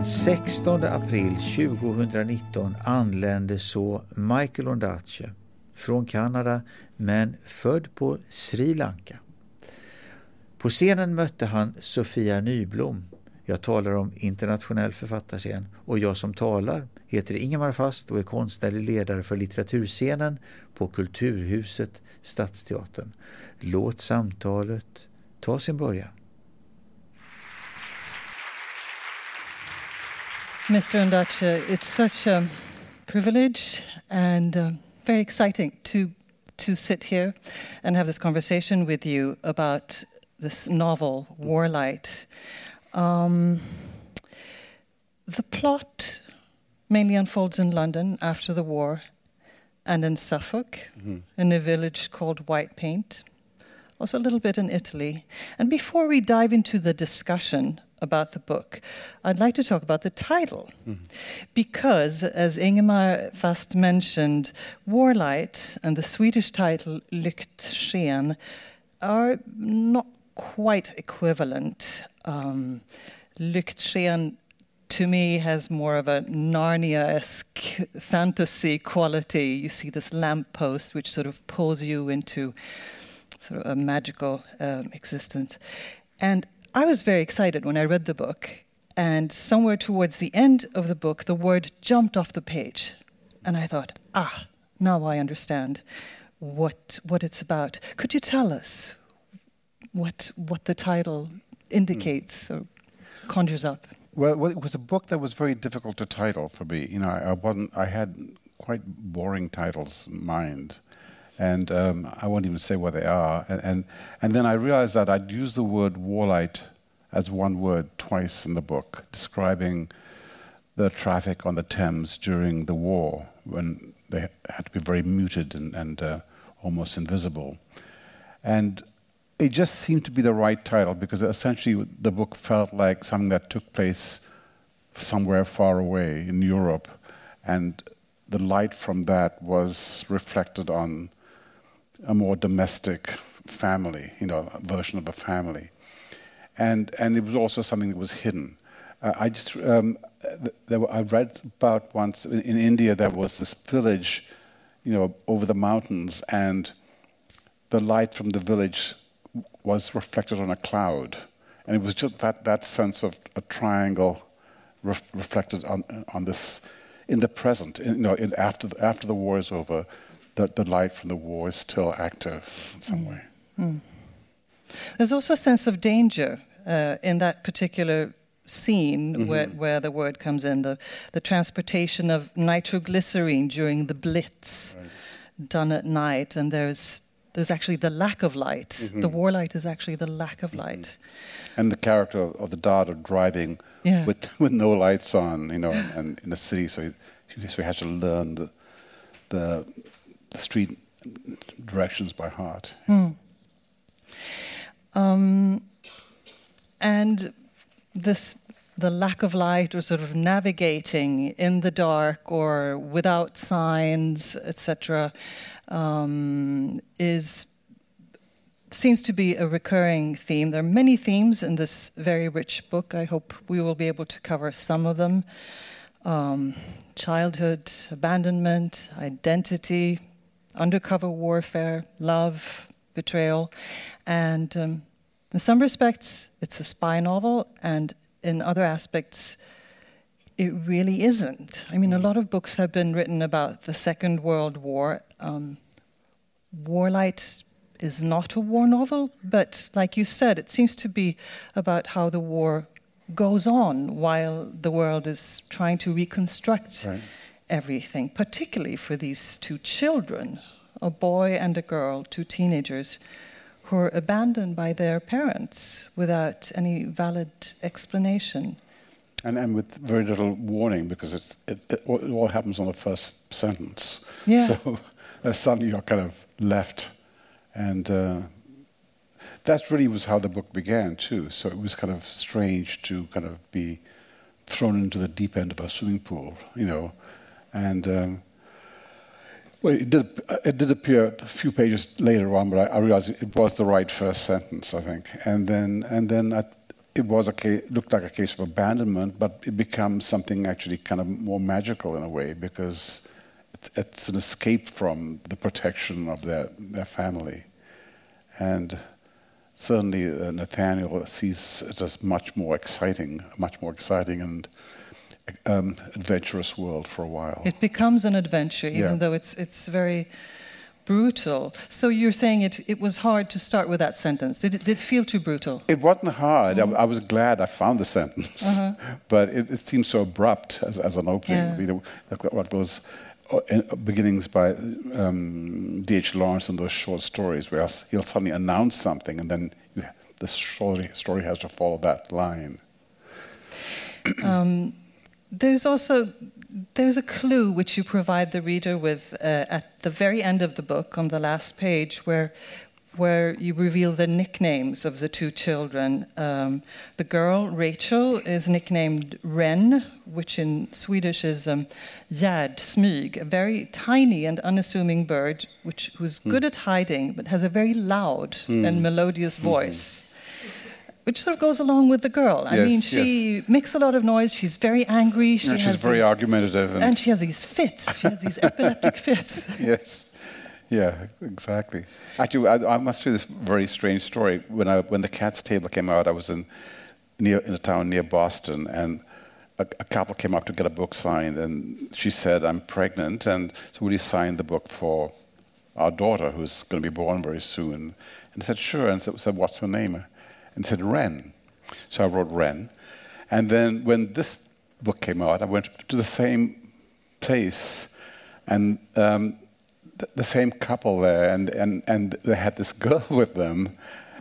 Den 16 april 2019 anlände så Michael Ondaatje från Kanada men född på Sri Lanka. På scenen mötte han Sofia Nyblom. Jag talar om internationell författarscen och jag som talar heter Ingemar Fast och är konstnärlig ledare för litteraturscenen på Kulturhuset Stadsteatern. Låt samtalet ta sin början. Mr. Ondaatje, it's such a privilege and uh, very exciting to to sit here and have this conversation with you about this novel, Warlight. Um, the plot mainly unfolds in London after the war and in Suffolk, mm-hmm. in a village called White Paint, also a little bit in Italy. And before we dive into the discussion about the book, I'd like to talk about the title. Mm-hmm. Because, as Ingemar Fast mentioned, Warlight and the Swedish title Lyktsken are not quite equivalent. Um, to me has more of a Narnia-esque fantasy quality. You see this lamppost which sort of pulls you into sort of a magical um, existence. And I was very excited when I read the book, and somewhere towards the end of the book, the word jumped off the page. And I thought, ah, now I understand what, what it's about. Could you tell us what, what the title indicates mm. or conjures up? Well, it was a book that was very difficult to title for me. You know, I, I wasn't. I had quite boring titles in mind and um, I won't even say what they are. And, and, and then I realized that I'd used the word warlight as one word twice in the book, describing the traffic on the Thames during the war when they had to be very muted and, and uh, almost invisible. And it just seemed to be the right title because essentially the book felt like something that took place somewhere far away in Europe. And the light from that was reflected on a more domestic family, you know, version of a family. And, and it was also something that was hidden. Uh, I just, um, there were, I read about once in, in, India there was this village, you know, over the mountains, and the light from the village was reflected on a cloud. And it was just that, that sense of a triangle ref, reflected on, on this, in the present, in, you know, in, after, the, after the war is over that the light from the war is still active in some mm. way. Mm. There's also a sense of danger uh, in that particular scene mm-hmm. where, where the word comes in the, the transportation of nitroglycerine during the blitz right. done at night, and there's there's actually the lack of light. Mm-hmm. The war light is actually the lack of mm-hmm. light. And the character of the Darter driving yeah. with with no lights on, you know, and, and in the city, so he, so he has to learn the the the street directions by heart. Hmm. Um, and this the lack of light or sort of navigating in the dark or without signs etc um, is seems to be a recurring theme there are many themes in this very rich book i hope we will be able to cover some of them um, childhood abandonment identity undercover warfare, love, betrayal. And um, in some respects, it's a spy novel, and in other aspects, it really isn't. I mean, a lot of books have been written about the Second World War. Um, Warlight is not a war novel, but like you said, it seems to be about how the war goes on while the world is trying to reconstruct right everything, particularly for these two children, a boy and a girl, two teenagers, who are abandoned by their parents without any valid explanation. And, and with very little warning because it, it, all happens on the first sentence. Yeah. So uh, suddenly you're kind of left. And uh, that really was how the book began, too. So it was kind of strange to kind of be thrown into the deep end of a swimming pool, you know, and um, well, it did, it did appear a few pages later on, but I, I, realized it was the right first sentence, I think. And then, and then I, it was a case, looked like a case of abandonment, but it becomes something actually kind of more magical in a way because it's, it's an escape from the protection of their, their family. And certainly uh, Nathaniel sees it as much more exciting, much more exciting and um, adventurous world for a while. It becomes an adventure, even Yeah. though it's it's very brutal. So you're saying it it was hard to start with that sentence. Did it, did it feel too brutal? It wasn't hard. I, I was glad I found the sentence, but it, it seemed so abrupt as, as an opening. Yeah. You know, like, like those uh, beginnings by um, D.H. Lawrence and those short stories, where he'll suddenly announce something, and then you, the story, story has to follow that line. There's also there's a clue which you provide the reader with uh, at the very end of the book on the last page where where you reveal the nicknames of the two children. Um, the girl Rachel is nicknamed Wren, which in Swedish is um, Smyg, a very tiny and unassuming bird which who's good at hiding but has a very loud and melodious voice. Which sort of goes along with the girl. I Yes, mean, she makes a lot of noise. She's very angry. She she's has very these- argumentative. And, and she has these fits. She has these epileptic fits. yes, yeah, exactly. Actually, I, I must tell this very strange story. When I when the Cat's Table came out, I was in near in a town near Boston, and a, a couple came up to get a book signed, and she said, "I'm pregnant, and so will you sign the book for our daughter, who's going to be born very soon?" And I said, "Sure." And so said, "What's her name?" And said, "Wren." So I wrote Wren, and then when this book came out, I went to the same place, and um, th- the same couple there, and, and, and they had this girl with them,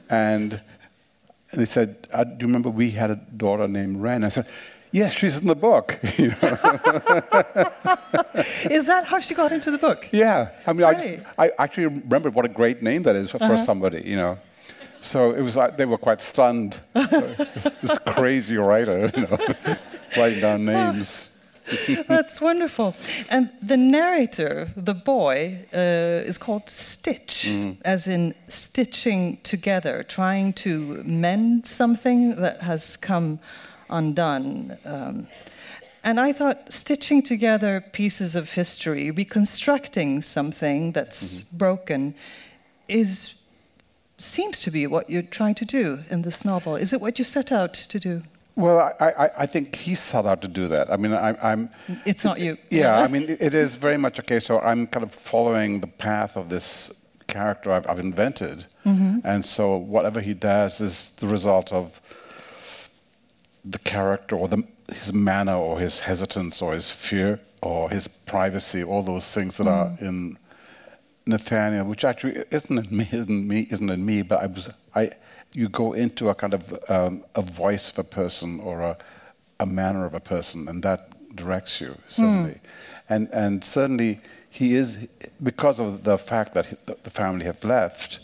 and, and they said, uh, "Do you remember we had a daughter named Wren?" I said, "Yes, she's in the book." You know? Is that how she got into the book? yeah, I mean, I, just, I actually remembered what a great name that is for, for somebody, you know. So it was like they were quite stunned. this crazy writer, you know, writing down names. That's wonderful. And the narrator, the boy, uh, is called Stitch, as in stitching together, trying to mend something that has come undone. Um, and I thought stitching together pieces of history, reconstructing something that's broken, is seems to be what you're trying to do in this novel. Is it what you set out to do? Well, I, I, I think he set out to do that. I mean, I, I'm. It's not you. Yeah, I mean, it- is very much okay. So I'm kind of following the path of this character I've, I've invented, mm-hmm. and so whatever he does is the result of the character or the, his manner or his hesitance or his fear or his privacy, all those things that are mm-hmm. in Nathaniel, which actually isn't in me, isn't me, isn't in me, but I was, I, you go into a kind of um, a voice of a person or a, a manner of a person, and that directs you certainly, and and certainly he is because of the fact that he, the family have left.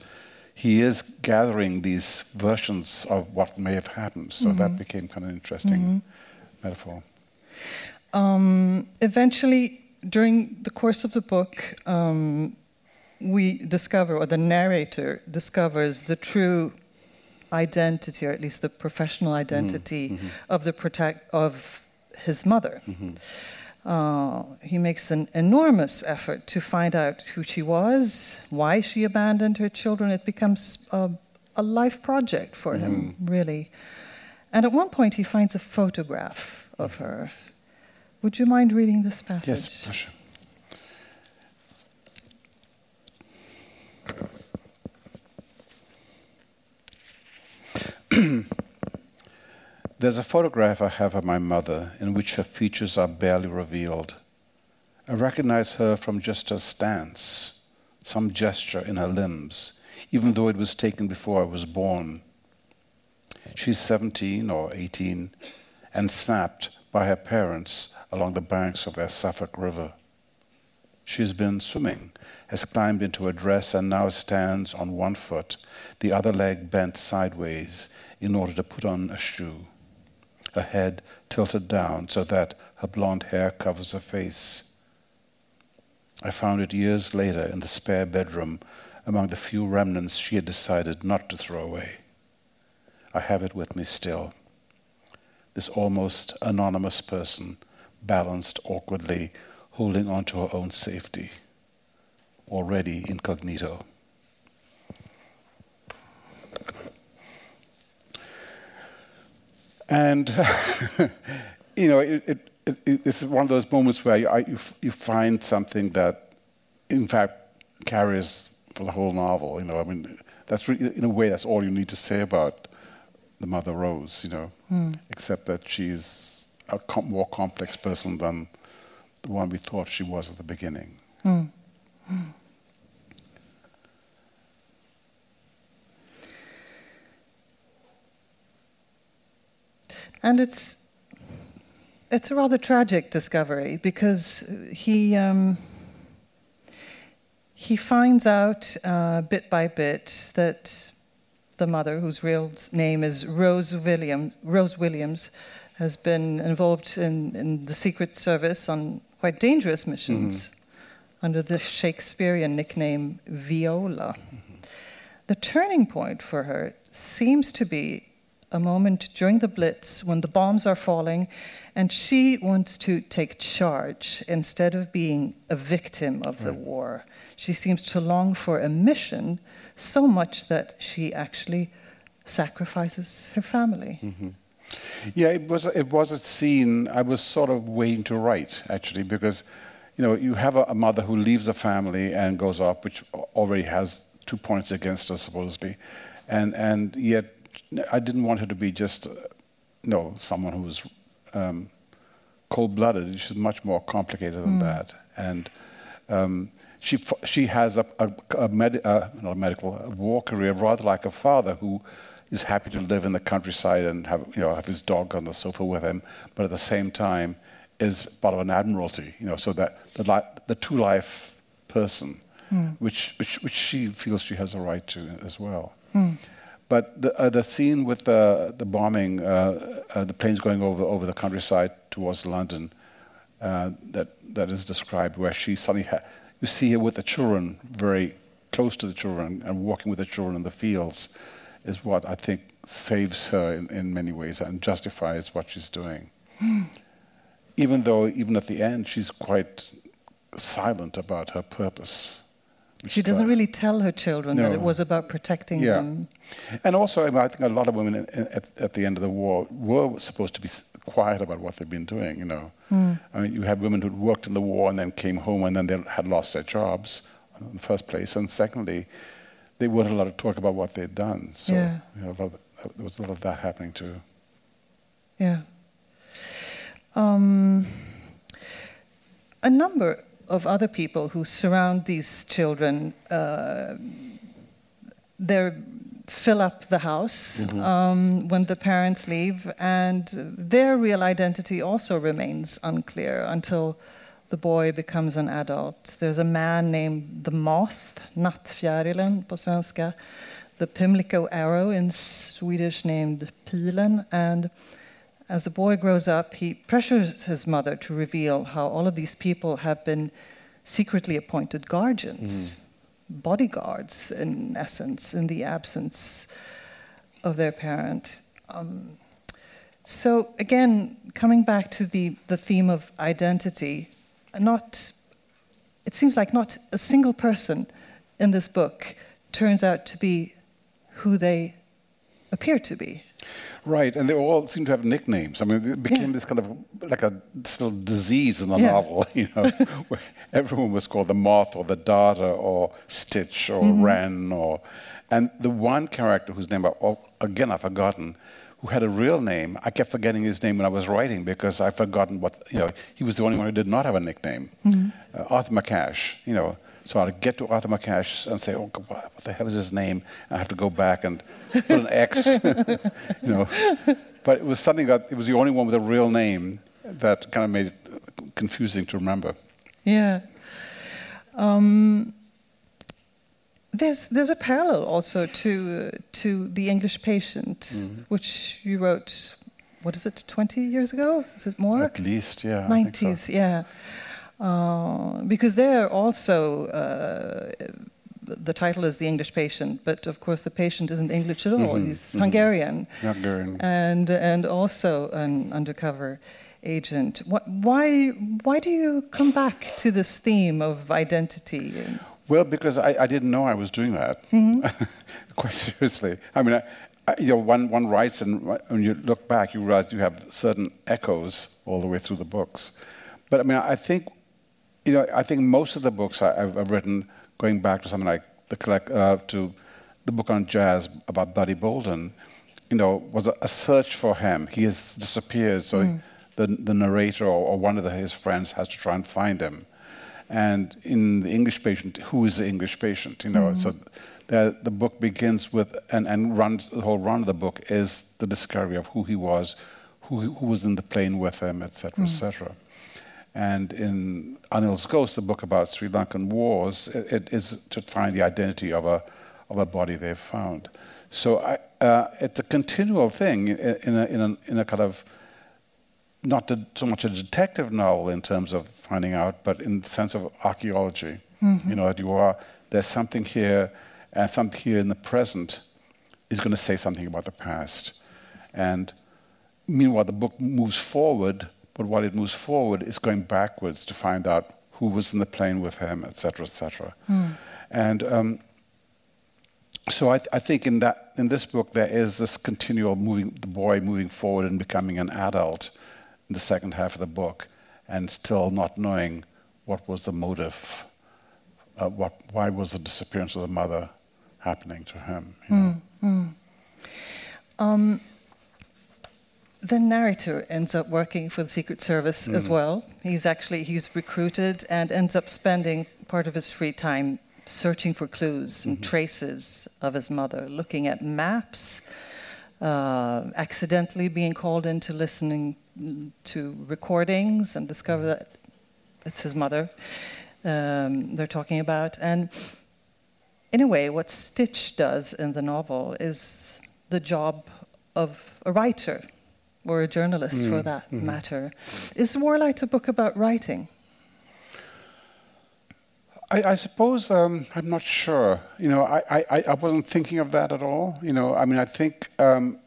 He is gathering these versions of what may have happened, so that became kind of an interesting metaphor. Um, eventually, during the course of the book, um, we discover, or the narrator discovers, the true identity, or at least the professional mm-hmm. identity mm-hmm. of the protect of his mother. Mm-hmm. Uh, he makes an enormous effort to find out who she was, why she abandoned her children. It becomes a, a life project for him, really. And at one point, he finds a photograph of her. Would you mind reading this passage? Yes, Pasha. There's a photograph I have of my mother in which her features are barely revealed. I recognize her from just her stance, some gesture in her limbs, even though it was taken before I was born. She's 17 or 18 and snapped by her parents along the banks of their Suffolk River. She's been swimming, has climbed into a dress, and now stands on one foot, the other leg bent sideways in order to put on a shoe. Her head tilted down so that her blonde hair covers her face. I found it years later in the spare bedroom among the few remnants she had decided not to throw away. I have it with me still. this almost anonymous person, balanced awkwardly, holding on to her own safety, already incognito. And, you know, it, it, it, it's one of those moments where you, you, you find something that, in fact, carries for the whole novel. You know, I mean, that's really, in a way, that's all you need to say about the Mother Rose, you know, mm. except that she's a com- more complex person than the one we thought she was at the beginning. Mm. And it's it's a rather tragic discovery because he um, he finds out uh, bit by bit that the mother, whose real name is Rose William, Rose Williams, has been involved in, in the Secret Service on quite dangerous missions mm-hmm. Under the Shakespearean nickname Viola. The turning point for her seems to be a moment during the Blitz when the bombs are falling and she wants to take charge instead of being a victim of right. the war. She seems to long for a mission so much that she actually sacrifices her family. Mm-hmm. Yeah, it was it was a scene I was sort of waiting to write actually because you know you have a, a mother who leaves a family and goes off, which already has two points against her supposedly, and and yet I didn't want her to be just you know someone who was um, cold-blooded. She's much more complicated than mm. that, and. Um, she, she has a, a, a, med, uh, not a medical a war career, rather like a father who is happy to live in the countryside and have, you know, have his dog on the sofa with him, but at the same time is part of an admiralty, you know, so that the, li- the two life person, mm. which, which, which she feels she has a right to as well. Mm. But the, uh, the scene with the, the bombing, uh, uh, the planes going over, over the countryside towards London, uh, that, that is described, where she suddenly ha- you see her with the children, very close to the children, and walking with the children in the fields, is what I think saves her in, in many ways and justifies what she's doing. Even though, even at the end, she's quite silent about her purpose. She doesn't really tell her children no. that it was about protecting yeah. them. And also, I, mean, I, think a lot of women at, at, the end of the war were supposed to be quiet about what they've been doing, you know. Mm. I mean, you had women who'd worked in the war and then came home and then they had lost their jobs in the first place. And secondly, they weren't allowed to talk about what they'd done. So yeah. you know, of, there was a lot of that happening too. Yeah. Um, a number of other people who surround these children, uh, they're fill up the house mm-hmm. um, when the parents leave, and their real identity also remains unclear until the boy becomes an adult. There's a man named the Moth, Nattfjärilen på svenska, the Pimlico Arrow in Swedish named Pilen, and as the boy grows up, he pressures his mother to reveal how all of these people have been secretly appointed guardians. Mm bodyguards, in essence, in the absence of their parent. Um, so, again, coming back to the, the theme of identity, not, it seems like not a single person in this book turns out to be who they appear to be. Right, and they all seem to have nicknames. I mean, it became yeah. this kind of like a still disease in the yeah. novel, you know, where everyone was called the Moth or the Darter or Stitch or mm-hmm. Wren or, and the one character whose name, I, again, I've forgotten, who had a real name. I kept forgetting his name when I was writing because I'd forgotten what, you know, he was the only one who did not have a nickname. Mm-hmm. Uh, Arthur McCash, you know, so I'd get to Arthur McCash and say, "Oh, God, what the hell is his name?" And I have to go back and put an X, you know. But it was something that it was the only one with a real name that kind of made it confusing to remember. Yeah. Um, there's there's a parallel also to uh, to the English Patient, mm-hmm. which you wrote. What is it? Twenty years ago? Is it more? At least, yeah. Nineties, so. yeah. Uh, because there also uh, the title is The English Patient, but of course the patient isn't English at all. Mhm, He's mhm. Hungarian Hungarian. and and also an undercover agent. Wh- Why why do you come back to this theme of identity? Well, because I, I didn't know I was doing that. Quite seriously. I mean, I, I, you know, one, one writes, and when you look back, you realize you have certain echoes all the way through the books. But I mean, I think, you know, I think most of the books I, I've, I've written, going back to something like the collect, uh, to the book on jazz about Buddy Bolden, you know, was a, a search for him. He has disappeared, so mm. the, the narrator or, or one of the, his friends has to try and find him. And in the English patient, who is the English patient? You know, mm-hmm. so the, the book begins with and, and runs the whole run of the book is the discovery of who he was, who, who was in the plane with him, etc., etc. Mm. And in Anil's Ghost, the book about Sri Lankan wars, it, it is to find the identity of a of a body they've found. So I, uh, it's a continual thing in, in, a, in, a, in a kind of not a, so much a detective novel in terms of finding out, but in the sense of archaeology. You know that you are there's something here, and something here in the present is going to say something about the past. And meanwhile, the book moves forward, but while it moves forward, it's going backwards to find out who was in the plane with him, etc., etc. And um, so I, th- I think in that in this book there is this continual moving the boy moving forward and becoming an adult in the second half of the book, and still not knowing what was the motive, uh, what why was the disappearance of the mother happening to him. you know. The narrator ends up working for the Secret Service Mm. as well. He's actually he's recruited and ends up spending part of his free time searching for clues and Mm-hmm. traces of his mother, looking at maps, uh, accidentally being called into listening to recordings and discover Mm-hmm. that it's his mother um, they're talking about. And in a way, what Stitch does in the novel is the job of a writer or a journalist for that matter. Is Warlight a book about writing? I, I suppose um, I'm not sure. You know, I, I, I wasn't thinking of that at all. You know, I mean, I think, um,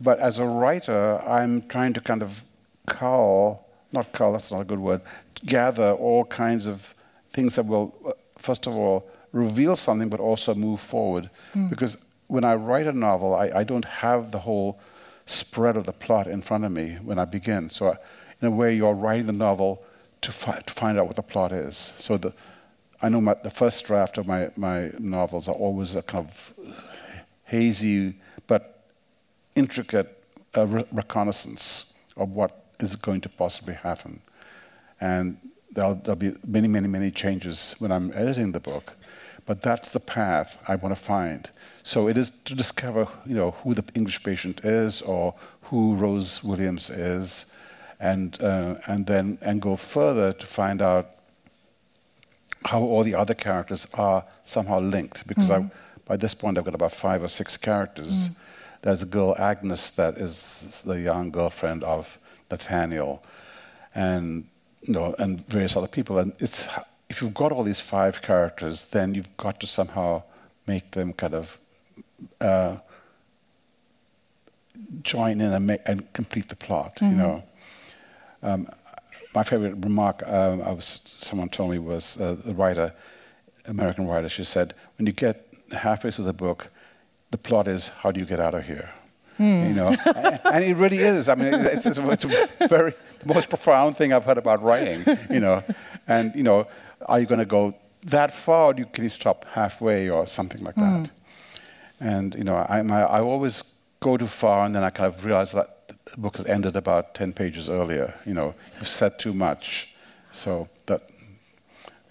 but as a writer, I'm trying to kind of cull, not cull, that's not a good word, gather all kinds of things that will, uh, first of all, reveal something, but also move forward. Because when I write a novel, I, I don't have the whole spread of the plot in front of me when I begin. So, in a way, you're writing the novel to, fi- to find out what the plot is. So the I know my, the first draft of my, my novels are always a kind of hazy but intricate uh, re- reconnaissance of what is going to possibly happen. And there'll, there'll be many, many, many changes when I'm editing the book. But that's the path I want to find. So it is to discover, you know, who the English patient is or who Rose Williams is, and uh, and then and go further to find out how all the other characters are somehow linked. Because I, by this point, I've got about five or six characters. There's a girl, Agnes, that is the young girlfriend of Nathaniel, and you know, and various other people. And it's if you've got all these five characters, then you've got to somehow make them kind of uh, join in and, make, and complete the plot. You know. Um, my favorite remark um, I was someone told me was uh, the writer, American writer. She said, "When you get halfway through the book, the plot is how do you get out of here." You know, and, and it really is. I mean, it's, it's, it's very the most profound thing I've heard about writing. You know, and you know, are you going to go that far, or do you, can you stop halfway, or something like that? Mm. And you know, I, I, I always go too far, and then I kind of realize that the book has ended about ten pages earlier. You know, you've said too much, so that.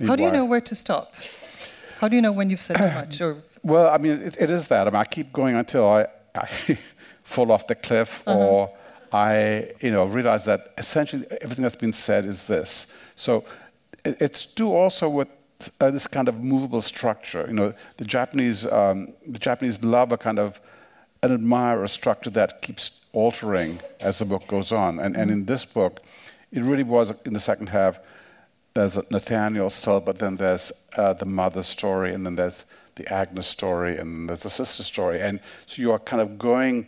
How do you know where to stop? How do you know when you've said too much? Or Well, I mean, it, it is that. I mean, I keep going until I, I fall off the cliff, uh-huh. or I, you know, realize that essentially everything that's been said is this. So it's do also with uh, this kind of movable structure. You know, the Japanese, um, the Japanese love a kind of an admire a structure that keeps altering as the book goes on. And, and in this book, it really was in the second half. There's Nathaniel still, but then there's uh, the mother story, and then there's the Agnes story, and there's a sister story, and so you are kind of going,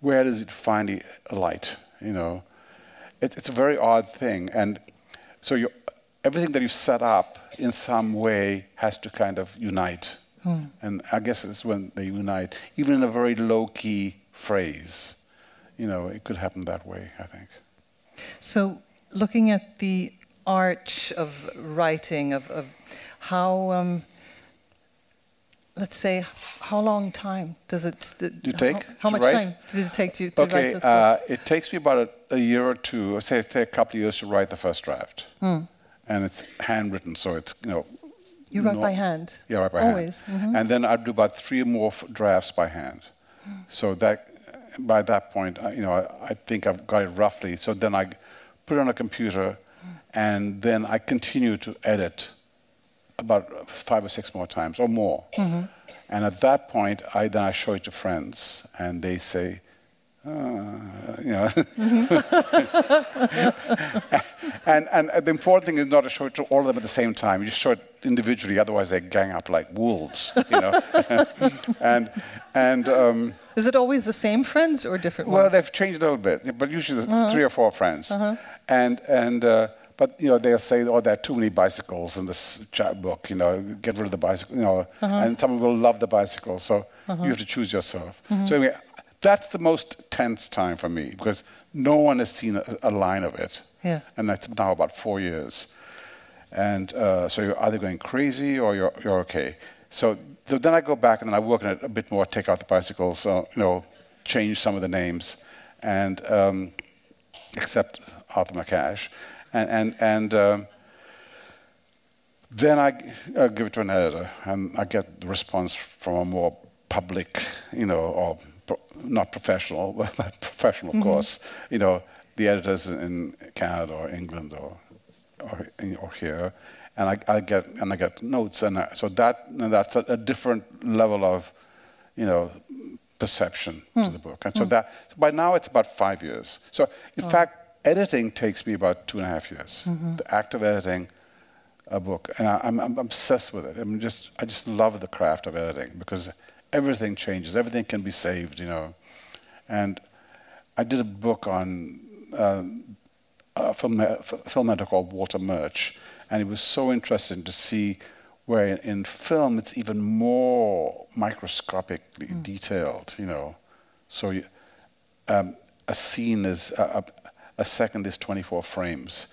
where does it finally light? You know, it's it's a very odd thing, and so you everything that you set up in some way has to kind of unite, hmm. and I guess it's when they unite, even in a very low key phrase. You know, it could happen that way. I think. So, looking at the arch of writing, of, of how, um, let's say, how long time does it you take? How, how much write? time did it take you to okay, write this book? uh, it takes me about a, a, year or two, say, say a couple of years to write the first draft. Hmm. And it's handwritten, so it's, you know. You write by hand? Yeah, write by Always. hand. Mm-hmm. And then I do about three more f- drafts by hand. So that by that point, you know, I, I, think I've got it roughly. So then I put it on a computer, and then I continue to edit about five or six more times or more. Mm-hmm. And at that point, I then I show it to friends, and they say, uh, you know. and, and the important thing is not to show it to all of them at the same time. You just show it individually, otherwise they gang up like wolves, you know. and and um, is it always the same friends or different well, ones? they've changed a little bit, but usually there's uh-huh. three or four friends. Uh-huh. And and uh, but you know they'll say, oh, there are too many bicycles in this chat book. You know, get rid of the bicycle. You know, uh-huh. and someone will love the bicycle, so uh-huh. you have to choose yourself. Mm-hmm. So anyway, that's the most tense time for me because no one has seen a, a line of it. Yeah. And that's now about four years. And uh, so you're either going crazy or you're, you're okay. So, so, then I go back and then I work on it a bit more, take out the bicycles, uh, you know, change some of the names, and um, accept Arthur McCash. And, and, and um, then I uh, give it to an editor, and I get the response from a more public, you know, or not professional, but professional, of mm-hmm. course. You know, the editors in Canada or England or or, or here, and I, I, get and I get notes, and I, so that and that's a, a, different level of, you know, perception mm. to the book. And so mm. that so by now it's about five years. So in oh. fact, editing takes me about two and a half years. Mm-hmm. The act of editing a book, and I, am I'm, I'm obsessed with it. I'm just I just love the craft of editing because everything changes. Everything can be saved, you know. And I did a book on um, a film, film editor called Walter Murch, and it was so interesting to see where in, in film it's even more microscopically mm. detailed, you know. So you, um, a scene is a, a, second is 24 frames,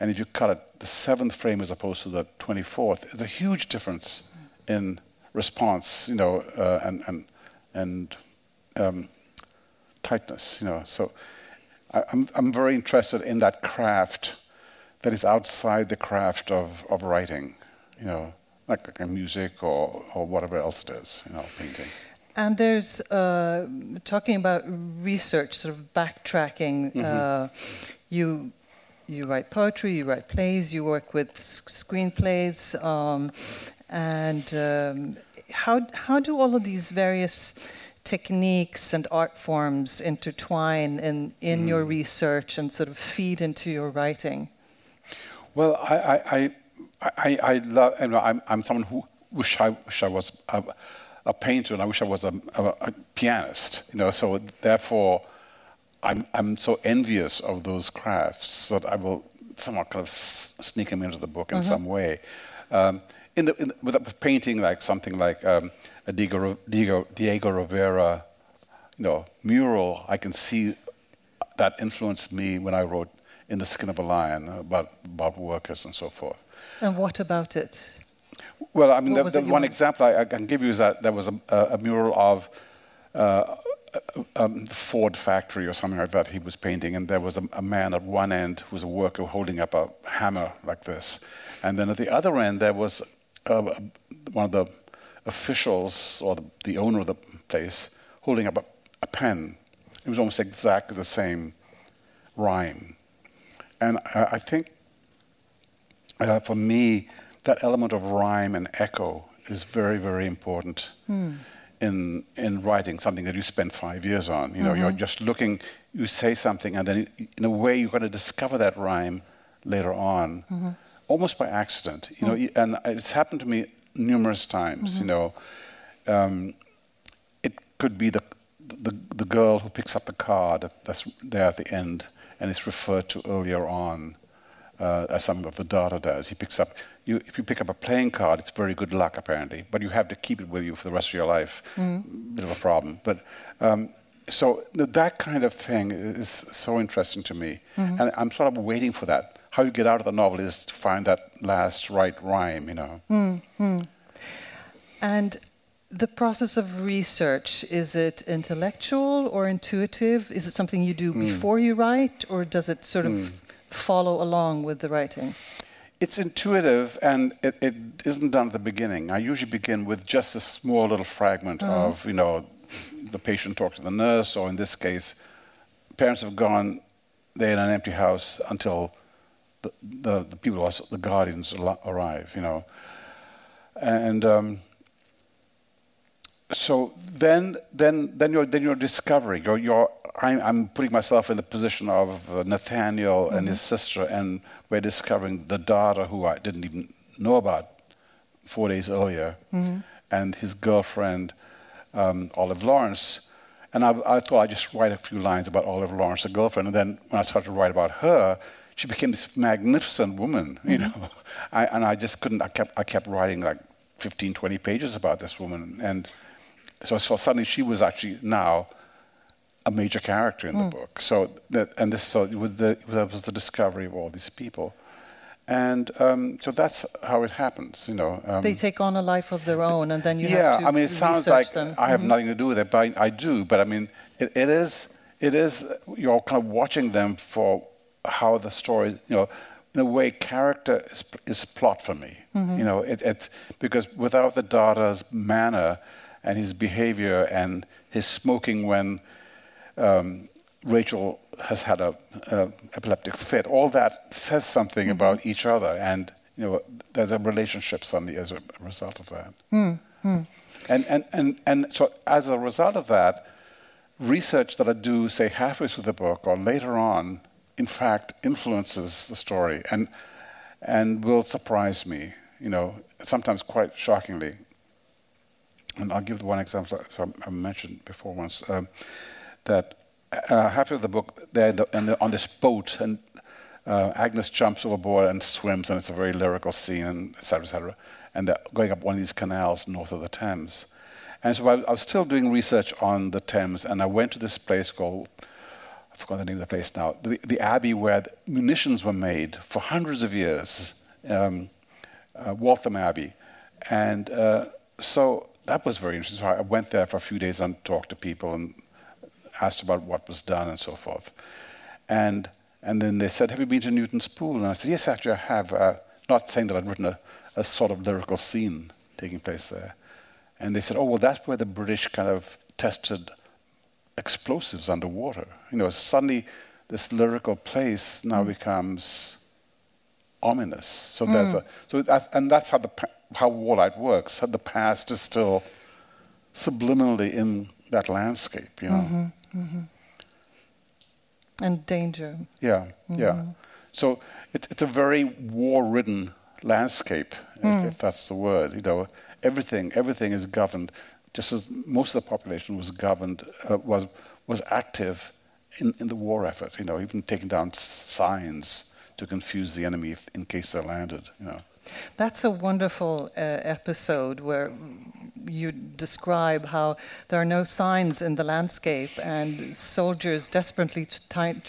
and if you cut it the seventh frame as opposed to the 24th, there's a huge difference in response, you know, uh, and and and um, tightness, you know. So I, am I'm, I'm very interested in that craft that is outside the craft of, of writing, you know, like, like music or or whatever else it is, you know, painting. And there's uh, talking about research, sort of backtracking. Mm-hmm. Uh, you you write poetry, you write plays, you work with screenplays, um, and um, how, how do all of these various techniques and art forms intertwine in, in mm. your research and sort of feed into your writing? Well, I, I, I, I, love, you know, I'm, I'm someone who wish I, wish I was a, a painter and I wish I was a, a, a, pianist, you know, so therefore I'm, I'm so envious of those crafts that I will somehow kind of sneak them into the book in mm-hmm. some way. Um, in the, in the, with a painting like something like um, a Diego, Diego, Diego Rivera, you know, mural, I can see that influenced me when I wrote In the Skin of a Lion about, about workers and so forth. And what about it? Well, I mean, the, the one example I, I, can give you is that there was a, a mural of uh, um, the Ford factory or something like that he was painting, and there was a, a, man at one end who was a worker holding up a hammer like this, and then at the other end there was uh, one of the officials or the, the, owner of the place holding up a, a, pen. It was almost exactly the same rhyme. And I, I think uh, for me, that element of rhyme and echo is very, very important hmm. in in writing something that you spend five years on. You know, mm-hmm. you're just looking, you say something, and then in a way you're going to discover that rhyme later on. Mm-hmm almost by accident. You know, mm. and it's happened to me numerous times. Mm-hmm. You know, um, it could be the, the, the girl who picks up the card that's there at the end and is referred to earlier on uh, as some of the Darter does. He picks up, you, if you pick up a playing card, it's very good luck apparently, but you have to keep it with you for the rest of your life. Mm. Bit of a problem. But um, so that kind of thing is so interesting to me, mm-hmm. and I'm sort of waiting for that. How you get out of the novel is to find that last right rhyme, you know. Mm-hmm. And the process of research is it intellectual or intuitive? Is it something you do mm. before you write, or does it sort of mm. follow along with the writing? It's intuitive and it, it isn't done at the beginning. I usually begin with just a small little fragment mm. of, you know, the patient talks to the nurse, or in this case, parents have gone, they're in an empty house until the, the, the people, the guardians arrive, you know. And um, so then, then, then you're, then you're discovering, you're, you're I'm, I'm, putting myself in the position of uh, Nathaniel mm-hmm. and his sister, and we're discovering the Darter who I didn't even know about four days earlier, mm-hmm. and his girlfriend, um, Olive Lawrence. And I, I, thought I'd just write a few lines about Olive Lawrence, the girlfriend. And then when I started to write about her, she became this magnificent woman, you mm-hmm. know. I, and I just couldn't, I kept, I kept writing like 15, 20 pages about this woman. And so, so suddenly she was actually now a major character in mm. the book. So that, and this so with the, that was the discovery of all these people. And um, so that's how it happens, you know. Um, they take on a life of their own, and then you yeah, have to I mean, it sounds like them. I have mm-hmm. nothing to do with it, but I, I do. But I mean, it, it is, it is. You're kind of watching them for how the story, you know, in a way, character is, is plot for me. Mm-hmm. You know, it, it's because without the Darter's manner and his behavior and his smoking when um, Rachel has had a, a, epileptic fit. All that says something mm-hmm. about each other, and you know, there's a relationship suddenly as a result of that. Mm-hmm. And, and, and, and so as a result of that, research that I do, say halfway through the book or later on, in fact, influences the story and and will surprise me. You know, sometimes quite shockingly. And I'll give the one example I mentioned before once um, that uh, half of the book they're the, the, on this boat and uh, Agnes jumps overboard and swims and it's a very lyrical scene and etc etc and they're going up one of these canals north of the Thames and so I, I, was still doing research on the Thames and I went to this place called I forgot the name of the place now the, the abbey where the munitions were made for hundreds of years um, uh, Waltham Abbey and uh, so that was very interesting so I went there for a few days and talked to people and asked about what was done and so forth. And, and then they said, Have you been to Newton's Pool? And I said, Yes, actually, I have. Uh, not saying that I'd written a, a sort of lyrical scene taking place there. And they said, Oh, well, that's where the British kind of tested explosives underwater. You know, suddenly this lyrical place now mm. becomes ominous. So mm. there's a so that, and that's how the how warlight works. The past is still subliminally in that landscape. You know. Mm-hmm. Mm-hmm. And danger. Yeah, mm-hmm. yeah. So it, it's a very war-ridden landscape, mm. if, if, that's the word. You know, everything everything is governed, just as most of the population was governed uh, was was active in, in the war effort. You know, even taking down signs to confuse the enemy if, in case they landed. You know. That's a wonderful uh, episode where you describe how there are no signs in the landscape and soldiers desperately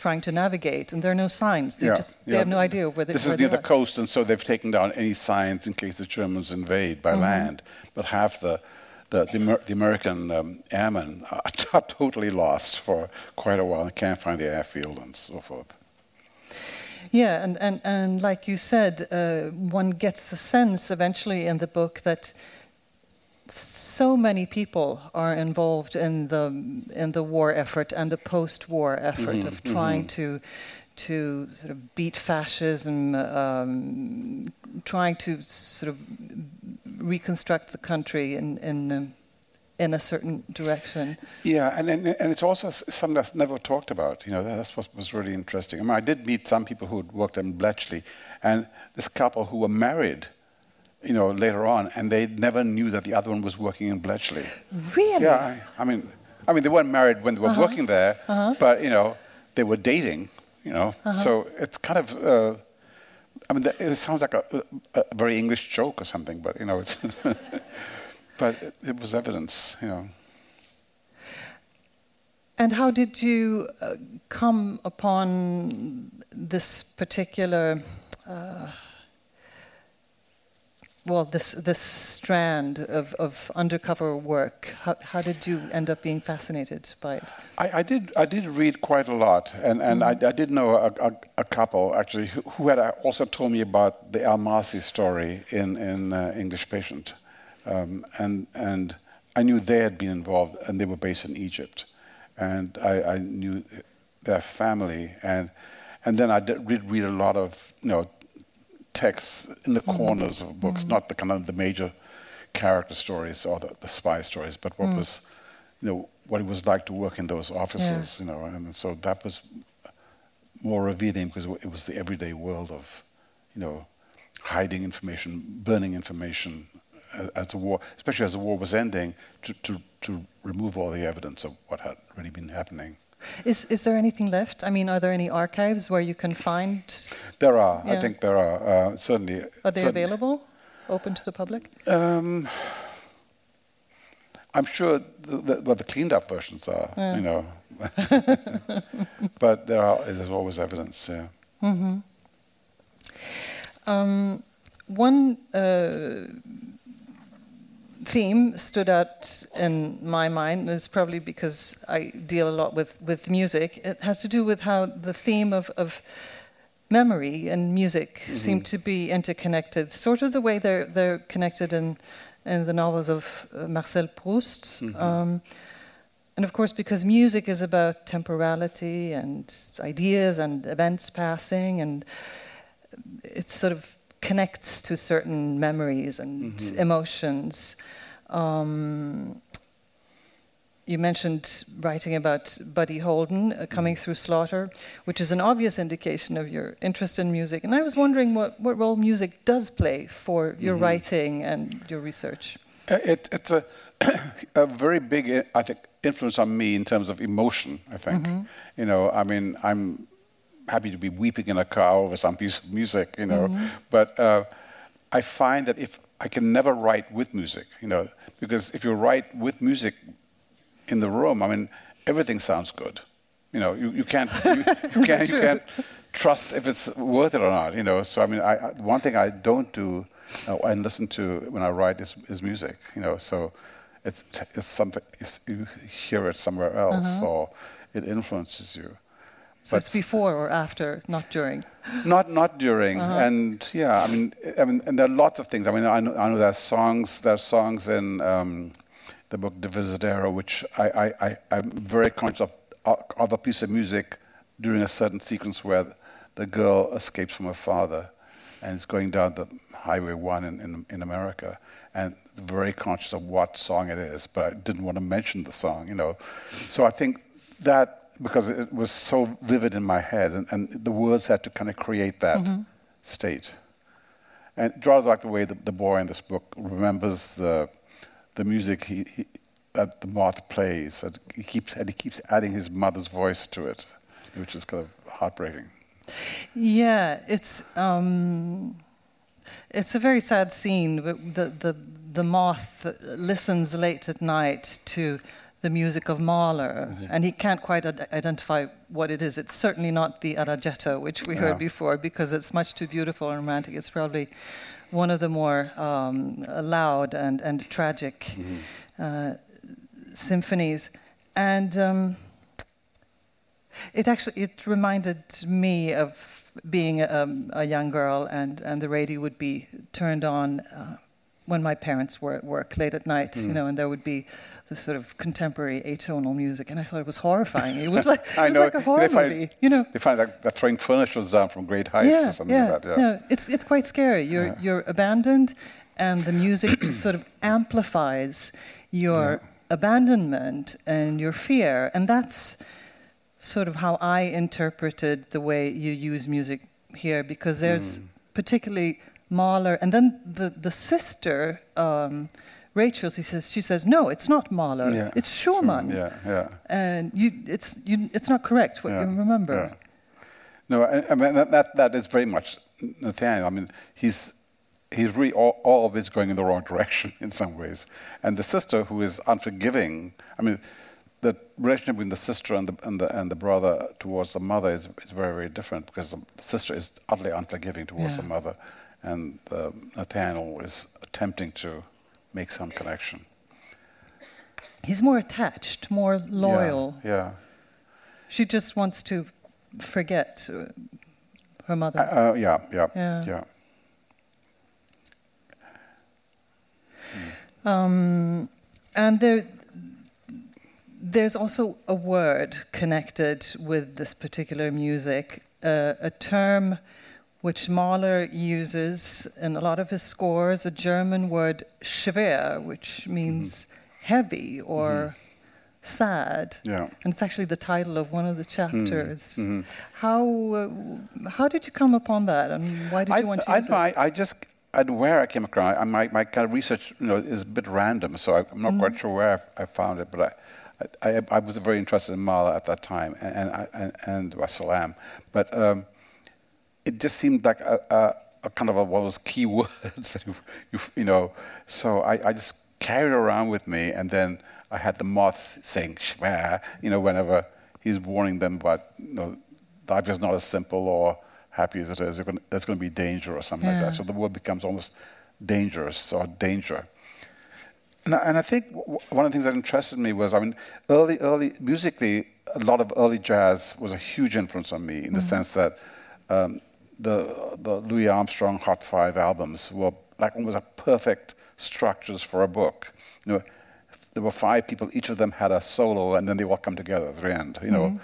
trying to navigate, and there are no signs. They, yeah, just, they yeah. have no idea where they This is near the coast, and so they've taken down any signs in case the Germans invade by mm-hmm. land. But half the the, the, the American um, airmen are, are totally lost for quite a while and can't find the airfield and so forth. Yeah, and, and, and like you said, uh, one gets the sense eventually in the book that so many people are involved in the in the war effort and the post-war effort mm-hmm, of trying mm-hmm. to to sort of beat fascism, um, trying to sort of reconstruct the country in in um, in a certain direction. Yeah, and, and, and it's also something that's never talked about. You know, that's what was really interesting. I mean, I did meet some people who had worked in Bletchley, and this couple who were married you know, later on, and they never knew that the other one was working in Bletchley. Really? Yeah, I, I mean, I mean, they weren't married when they were Uh-huh. working there, Uh-huh. but you know, they were dating. You know, Uh-huh. so it's kind of. Uh, I mean, it sounds like a, a, very English joke or something, but you know, it's. but it, it was evidence, you know. And how did you uh, come upon this particular, uh, well, this this strand of, of undercover work? How, how did you end up being fascinated by it? I, I did. I did read quite a lot, and, and I, I did know a, a, a couple actually who, who had also told me about the Almásy story in in uh, English Patient, um, and and I knew they had been involved, and they were based in Egypt, and I, I knew their family, and and then I did read, read a lot of you know texts in the mm-hmm. corners of books, mm-hmm. not the kind of the major character stories or the, the spy stories, but what mm. was, you know, what it was like to work in those offices, you know, and so that was more revealing because it was the everyday world of, you know, hiding information, burning information a- as the war, especially as the war was ending, to, to, to remove all the evidence of what had really been happening. Is is there anything left? I mean, are there any archives where you can find? There are, I think there are, uh, certainly. Are they certain- available, open to the public? Um, I'm sure the, the, well, the cleaned up versions are, you know, but there are there's always evidence. Yeah. Um, one uh, theme stood out in my mind, and it's probably because I deal a lot with, with music. It has to do with how the theme of, of memory and music seem to be interconnected, sort of the way they're, they're connected in, in the novels of uh, Marcel Proust. Um, and of course, because music is about temporality and ideas and events passing, and it's sort of connects to certain memories and emotions. Um, you mentioned writing about Buddy Bolden uh, coming through Slaughter, which is an obvious indication of your interest in music. And I was wondering what, what role music does play for your writing and your research. Uh, It, it's a, a very big, I think, influence on me in terms of emotion. I think, you know, I mean, I'm happy to be weeping in a car over some piece of music, you know, but uh, I find that if I can never write with music, you know, because if you write with music in the room, I mean, everything sounds good. You know, you, you can't you, you can't you can't trust if it's worth it or not. You know, so I mean, I, I, one thing I don't do uh, and listen to when I write is, is music. You know, so it's it's something it's, you hear it somewhere else or it influences you. So it's before or after, not during. Not not during, and yeah, I mean, I mean, and there are lots of things. I mean, I know, I know there are songs. There are songs in um, the book Divisadero, which I, I, I I'm very conscious of of a piece of music during a certain sequence where the girl escapes from her father and is going down the Highway One in, in, in America, and very conscious of what song it is, but I didn't want to mention the song, you know. So I think that because it was so vivid in my head, and, and the words had to kind of create that state. And it draws like the way the, the boy in this book remembers the the music he, he, that the moth plays, and he keeps and he keeps adding his mother's voice to it, which is kind of heartbreaking. Yeah, it's um, it's a very sad scene. but The the the moth listens late at night to the music of Mahler, and he can't quite ad- identify what it is. It's certainly not the Adagietto, which we heard before, because it's much too beautiful and romantic. It's probably one of the more um, loud and and tragic uh, symphonies, and. Um, it actually it reminded me of being a, a young girl, and, and the radio would be turned on uh, when my parents were at work late at night, you know, and there would be this sort of contemporary atonal music, and I thought it was horrifying. It was like it was know like a horror find, movie, you know. They find that they're throwing furniture down from great heights Yeah, or something yeah, like that. Yeah. no, it's it's quite scary. You're you're abandoned, and the music sort of amplifies your abandonment and your fear, and that's sort of how I interpreted the way you use music here, because there's particularly Mahler, and then the the sister. Um, Rachel, she says, she says, no, it's not Mahler, Yeah, it's Schumann, Yeah, yeah. and you, it's you, it's not correct what yeah, you remember. yeah. No, I, I mean that, that that is very much Nathaniel. I mean, he's he's really al- always going in the wrong direction in some ways, and the sister who is unforgiving. I mean, the relationship between the sister and the and the and the brother towards the mother is is very very different because the sister is utterly unforgiving towards the mother, and uh, Nathaniel is attempting to make some connection. He's more attached, more loyal. Yeah. yeah. She just wants to forget uh, her mother. Uh, yeah, yeah, Yeah. yeah. Um, and there, there's also a word connected with this particular music, uh, a term which Mahler uses in a lot of his scores, a German word schwer, which means heavy or sad. Yeah. And it's actually the title of one of the chapters. mhm. How, uh, how did you come upon that, and why did I, you want to I, use it? I, I just, I, where I came across, I, my, my kind of research, you know, is a bit random, so I, I'm not Mm-hmm. quite sure where I, I found it, but I, I, I was very interested in Mahler at that time, and, and, I- and, and I still am. But um, it just seemed like a, a, a kind of a, one of those key words that you, you, you know. So I, I just carried it around with me, and then I had the moths saying "schwer," you know, whenever he's warning them about, you know, life is not as simple or happy as it is. There's going to be danger or something like that. So the word becomes almost dangerous or danger. And I, and I think w- one of the things that interested me was, I mean, early, early musically, a lot of early jazz was a huge influence on me in the sense that um, the the Louis Armstrong Hot Five albums were like almost like perfect structures for a book. You know, there were five people, each of them had a solo, and then they all come together at the end. You know, mm-hmm.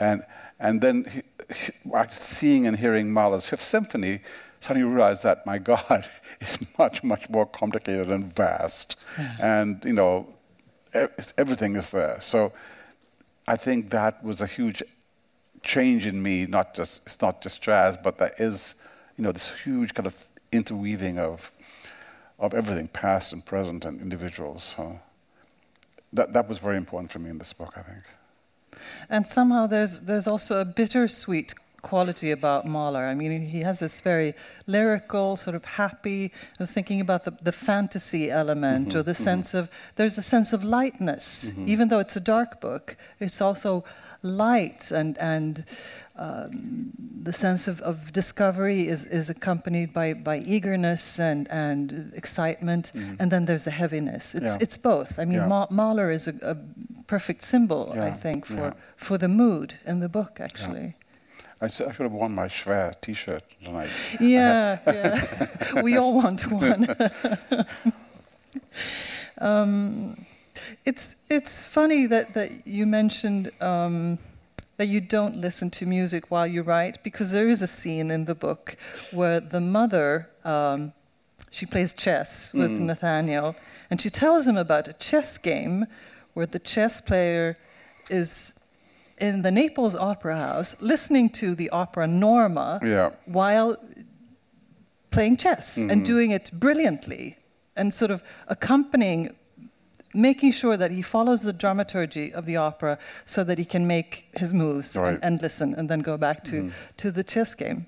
and and then he, he, seeing and hearing Mahler's Fifth Symphony, suddenly you realize that my God is much much more complicated and vast, and you know, everything is there. So I think that was a huge change in me. Not just it's not just jazz, but there is you know this huge kind of interweaving of of everything, past and present, and individuals. So that that was very important for me in this book. I think. And somehow there's there's also a bittersweet quality about Mahler. I mean, he has this very lyrical, sort of happy. I was thinking about the, the fantasy element mm-hmm, or the mm-hmm. sense of there's a sense of lightness, mm-hmm. even though it's a dark book. It's also light and and um, the sense of, of discovery is, is accompanied by, by eagerness and, and excitement, and then there's a heaviness. It's, Yeah. it's both. I mean, Yeah. Ma- Mahler is a, a perfect symbol, I think, for, yeah. for the mood in the book, actually. I, s- I should have worn my Schwer T-shirt tonight. Yeah, yeah. we all want one. um, it's it's funny that, that you mentioned um, that you don't listen to music while you write because there is a scene in the book where the mother um, she plays chess with Nathaniel and she tells him about a chess game where the chess player is in the Naples Opera House listening to the opera Norma Yeah. while playing chess and doing it brilliantly and sort of accompanying making sure that he follows the dramaturgy of the opera so that he can make his moves Right. and, and listen and then go back to, to the chess game.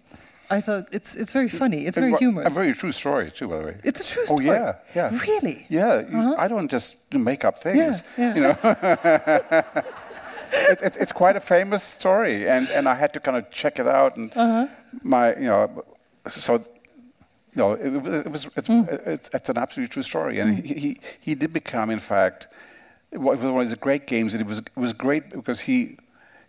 I thought it's it's very funny. It's And very humorous. A very true story too, by the way. it's a true story. Oh yeah, yeah. Really? Yeah, you- I don't just make up things. yeah. You know, it's, it's it's quite a famous story, and, and I had to kind of check it out, and Uh-huh. my you know, so know, it, was, it was it's, Mm. it's, it's an absolutely true story, and he, he he did become, in fact, it was one of his great games, and it was it was great because he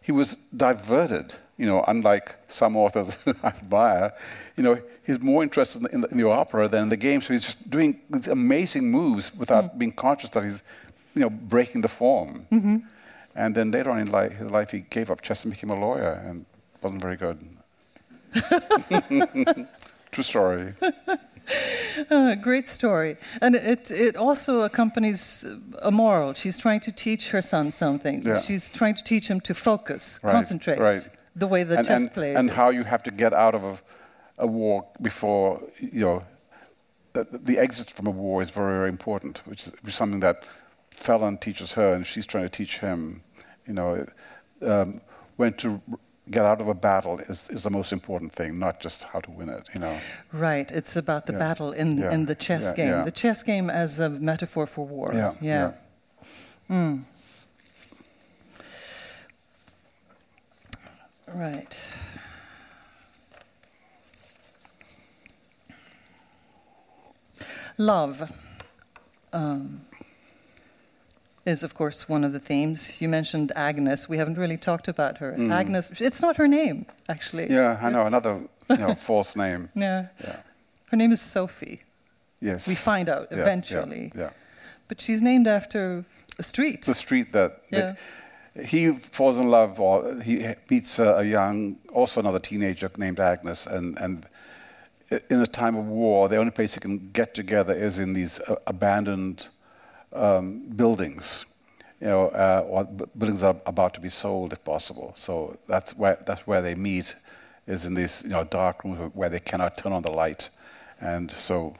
he was diverted. You know, unlike some authors I admire, you know, he's more interested in the, in the, opera than in the game. So he's just doing these amazing moves without being conscious that he's, you know, breaking the form. And then later on in his life, he gave up chess and became a lawyer, and wasn't very good. True story. Uh, great story. And it, it also accompanies a moral. She's trying to teach her son something. Yeah. She's trying to teach him to focus, Right, concentrate, right. the way the and, chess and, player. and how you have to get out of a, a war before, you know, the, the exit from a war is very, very important, which is, which is something that Felon teaches her, and she's trying to teach him. You know, um, when to get out of a battle is, is the most important thing, not just how to win it. You know. Right. It's about the Yeah. battle in Yeah. in the chess Yeah, game. The chess game as a metaphor for war. Yeah, Yeah. yeah. Right. Love um, is, of course, one of the themes. You mentioned Agnes. We haven't really talked about her. Agnes, it's not her name, actually. Mm. Yeah, I know It's- another you know false name. Yeah. Yeah. Her name is Sophie, Yes. We find out Yeah, yeah, eventually. Yeah. but she's named after a street. The street that, Yeah. he falls in love, or he meets a, young, also another teenager named Agnes, and and in a time of war, the only place he can get together is in these uh, abandoned um, buildings, you know, uh, or buildings that are about to be sold, if possible. So that's where that's where they meet, is in these you know dark rooms where they cannot turn on the light, and so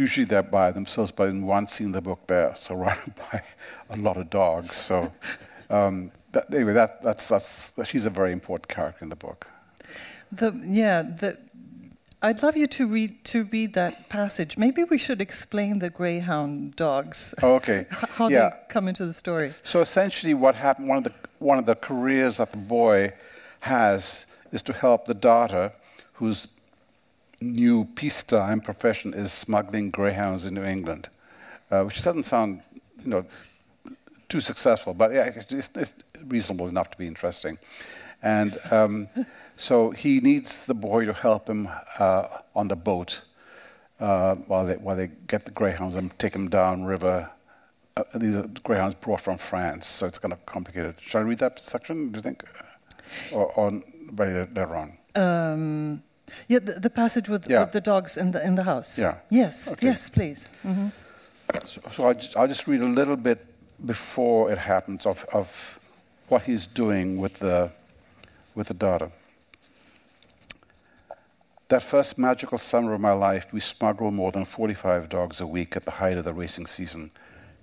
usually they're by themselves, but in one scene in the book, they're surrounded by a lot of dogs. So, um, that, anyway, that, that's, that's, she's a very important character in the book. The yeah, the I'd love you to read to read that passage. Maybe we should explain the greyhound dogs. Oh, okay. How Yeah. they come into the story. So essentially, what happened? One of the one of the careers that the boy has is to help the Darter, whose new peacetime profession is smuggling greyhounds into England, uh, which doesn't sound, you know, too successful, but yeah, it's, it's reasonable enough to be interesting. And um, so he needs the boy to help him uh, on the boat uh, while they while they get the greyhounds and take them down river. Uh, these are greyhounds brought from France, so it's kind of complicated. Shall I read that section? Do you think, or, or later later on? Um, yeah, the, the passage with, Yeah. with the dogs in the in the house. Yeah. Yes. Okay. Yes, please. Mhm. So, so I'll, just, I'll just read a little bit before it happens of, of what he's doing with the, with the Darter. That first magical summer of my life, we smuggled more than 45 dogs a week at the height of the racing season,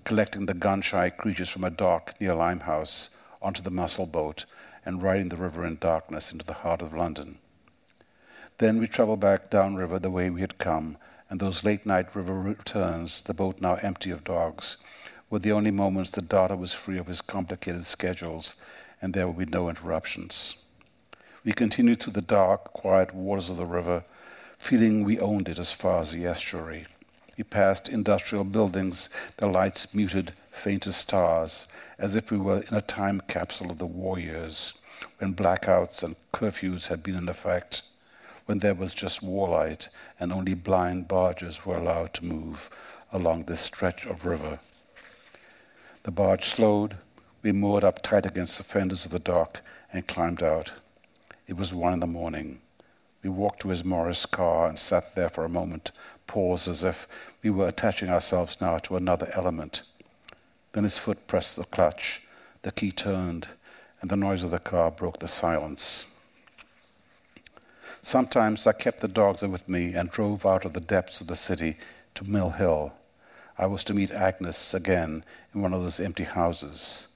collecting the gun shy creatures from a dock near Limehouse onto the muscle boat and riding the river in darkness into the heart of London. Then we traveled back downriver the way we had come, and those late night river returns, the boat now empty of dogs, were the only moments the Darter was free of his complicated schedules, and there would be no interruptions. We continued to the dark, quiet waters of the river, feeling we owned it as far as the estuary. We passed industrial buildings, their lights muted, faint as stars, as if we were in a time capsule of the war years, when blackouts and curfews had been in effect, when there was just warlight and only blind barges were allowed to move along this stretch of river. The barge slowed. We moored up tight against the fenders of the dock and climbed out. It was one in the morning. We walked to his Morris car and sat there for a moment, paused as if we were attaching ourselves now to another element. Then his foot pressed the clutch, the key turned, and the noise of the car broke the silence. Sometimes I kept the dogs with me and drove out of the depths of the city to Mill Hill. I was to meet Agnes again in one of those empty houses,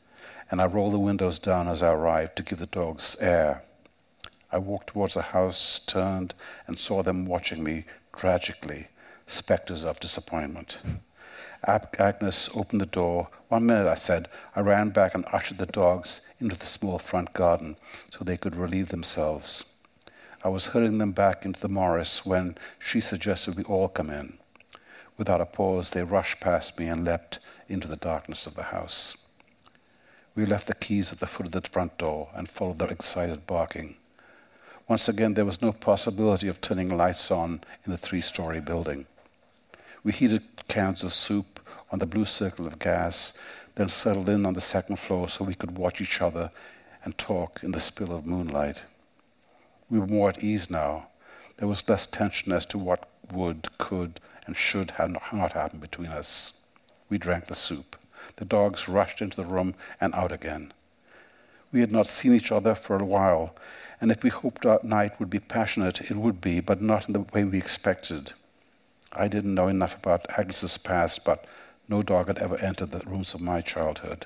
and I rolled the windows down as I arrived to give the dogs air. I walked towards the house, turned, and saw them watching me tragically, specters of disappointment. Ag- Agnes opened the door. One minute, I said. I ran back and ushered the dogs into the small front garden so they could relieve themselves. I was hurrying them back into the Morris when she suggested we all come in. Without a pause, they rushed past me and leapt into the darkness of the house. We left the keys at the foot of the front door and followed their excited barking. Once again, there was no possibility of turning lights on in the three story building. We heated cans of soup on the blue circle of gas, then settled in on the second floor so we could watch each other and talk in the spill of moonlight. We were more at ease now. There was less tension as to what would, could, and should have not happen between us. We drank the soup. The dogs rushed into the room and out again. We had not seen each other for a while, And if we hoped our night would be passionate, it would be, but not in the way we expected. I didn't know enough about Agnes's past, but no dog had ever entered the rooms of my childhood.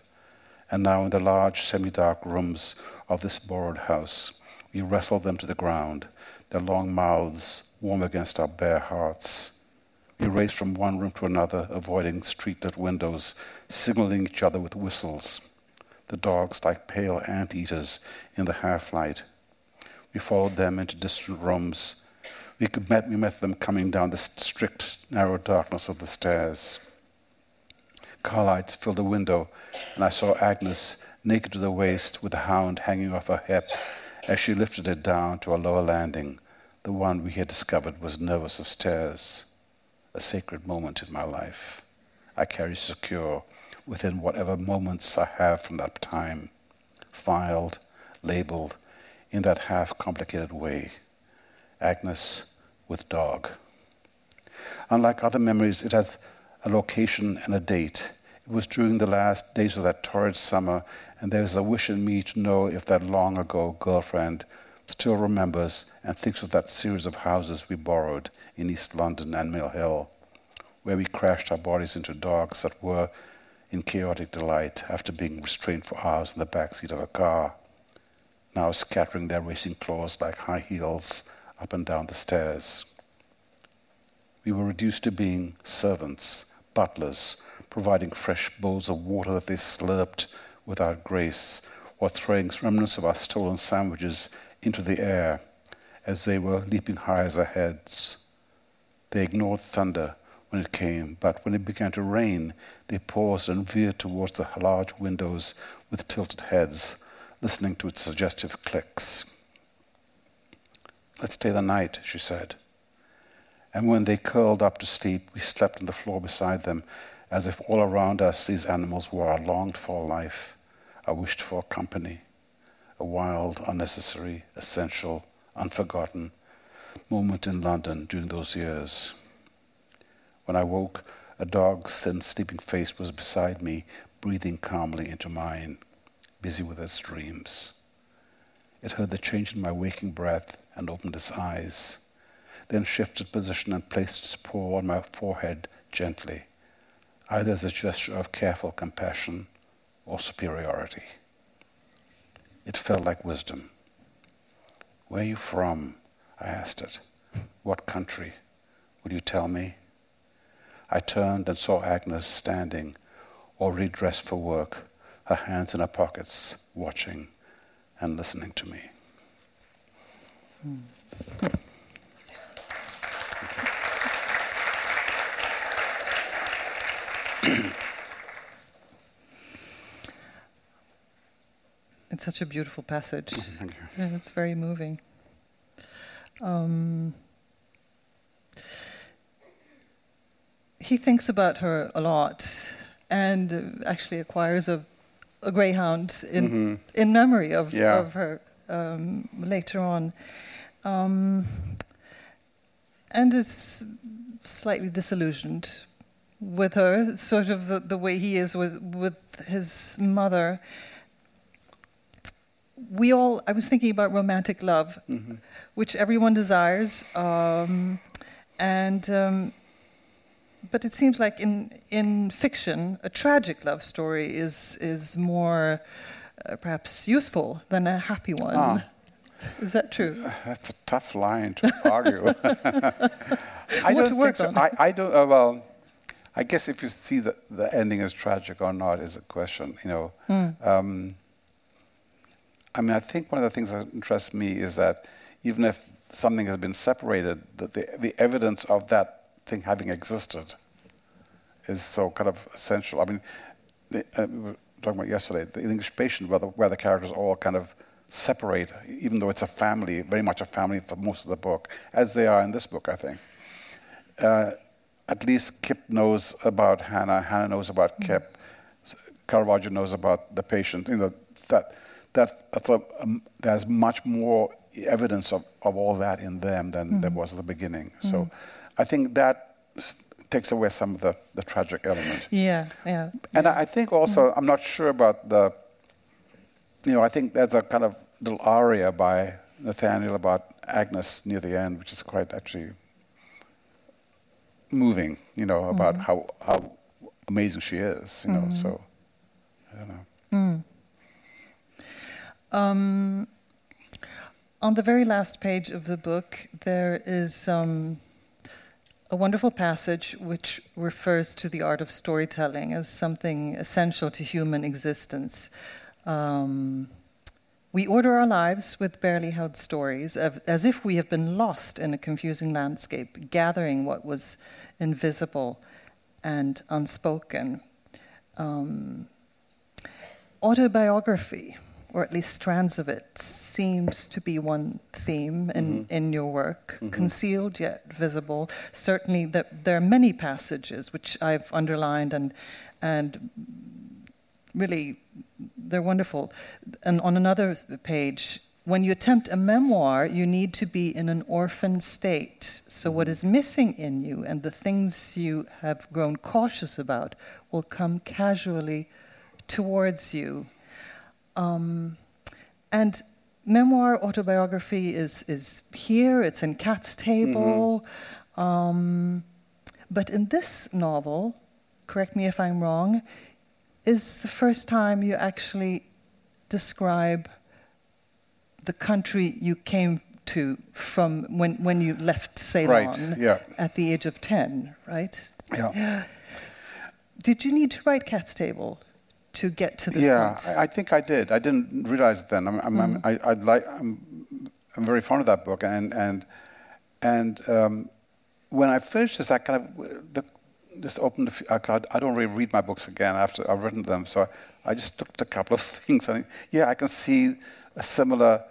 And now, in the large, semi dark rooms of this borrowed house, we wrestled them to the ground, their long mouths warm against our bare hearts. We raced from one room to another, avoiding street lit windows, signaling each other with whistles. The dogs like pale ant eaters in the half light. We followed them into distant rooms. We, met, we met them coming down the strict, narrow darkness of the stairs. Car lights filled the window, and I saw Agnes naked to the waist with the hound hanging off her hip as she lifted it down to a lower landing. The one we had discovered was nervous of stairs. A sacred moment in my life. I carry secure within whatever moments I have from that time, filed, labeled, in that half complicated way. Agnes with dog. Unlike other memories, it has a location and a date. It was during the last days of that torrid summer, and there is a wish in me to know if that long ago girlfriend still remembers and thinks of that series of houses we borrowed in East London and Mill Hill, where we crashed our bodies into dogs that were in chaotic delight after being restrained for hours in the back seat of a car, now scattering their racing claws like high heels up and down the stairs. We were reduced to being servants, butlers, providing fresh bowls of water that they slurped without grace, or throwing remnants of our stolen sandwiches into the air as they were leaping high as our heads. They ignored thunder when it came, but when it began to rain, they paused and veered towards the large windows with tilted heads, listening to its suggestive clicks. Let's stay the night, she said. And when they curled up to sleep, we slept on the floor beside them, as if all around us these animals were our longed for life, our wished for company, a wild, unnecessary, essential, unforgotten moment in London during those years. When I woke, a dog's thin, sleeping face was beside me, breathing calmly into mine, busy with its dreams. It heard the change in my waking breath and opened its eyes, then shifted position and placed its paw on my forehead gently, either as a gesture of careful compassion or superiority. It felt like wisdom. Where are you from? I asked it. What country? Will you tell me? I turned and saw Agnes standing, already dressed for work, her hands in her pockets, watching and listening to me. it's such a beautiful passage. Thank you. Yeah, it's very moving. Um, he thinks about her a lot and actually acquires a, a greyhound in, Mhm. in memory of, Yeah. of her um, later on. Um, and is slightly disillusioned with her, sort of the, the way he is with, with his mother. We all, I was thinking about romantic love, Mhm. which everyone desires. Um, and um, but it seems like in in fiction, a tragic love story is is more uh, perhaps useful than a happy one. Ah. Is that true? That's a tough line to argue. I What to don't work think so. on. I, I don't. Uh, well, I guess if you see the, the ending as tragic or not is a question. You know, Hmm. um, I mean, I think one of the things that interests me is that even if something has been separated, that the the evidence of that thing having existed is so kind of essential. I mean, the, uh, we were talking about yesterday the English Patient, where the, where the characters all kind of separate, even though it's a family, very much a family for most of the book, as they are in this book, I think. Uh, at least Kip knows about Hannah, Hannah knows about Kip, S- Caravaggio knows about the patient. You know that that that's a, um, there's much more evidence of, of all that in them than there was at the beginning. So, I think that takes away some of the, the tragic element. Yeah, yeah. And I I think also, I'm not sure about the, you know, I think there's a kind of little aria by Nathaniel about Agnes near the end, which is quite actually moving, you know, about Mm-hmm. how how amazing she is, you know. So I don't know. Um, on the very last page of the book, there is um, a wonderful passage which refers to the art of storytelling as something essential to human existence. Um, we order our lives with barely held stories, as if we have been lost in a confusing landscape, gathering what was invisible and unspoken. Um, autobiography, or at least strands of it, seems to be one theme in, mm-hmm. in your work, mm-hmm. concealed yet visible. Certainly, that there are many passages which I've underlined and and really they're wonderful. And on another page, when you attempt a memoir, you need to be in an orphan state. So, what is mm-hmm. missing in you and the things you have grown cautious about will come casually towards you. Um, and memoir autobiography is, is here, it's in Cat's Table. Um, but in this novel, correct me if I'm wrong, is the first time you actually describe the country you came to from when, when you left Ceylon Right, yeah. at the age of 10, right? Yeah. Did you need to write Cat's Table to get to this Yeah, point? I, I think I did. I didn't realize it then. I'm, I'm, I'm, I, I'd like, I'm, I'm very fond of that book, and and and um, when I finished this, I kind of the, just opened. A few, I, I don't really read my books again after I've written them, so I just looked at a couple of things. and yeah, I can see a similar.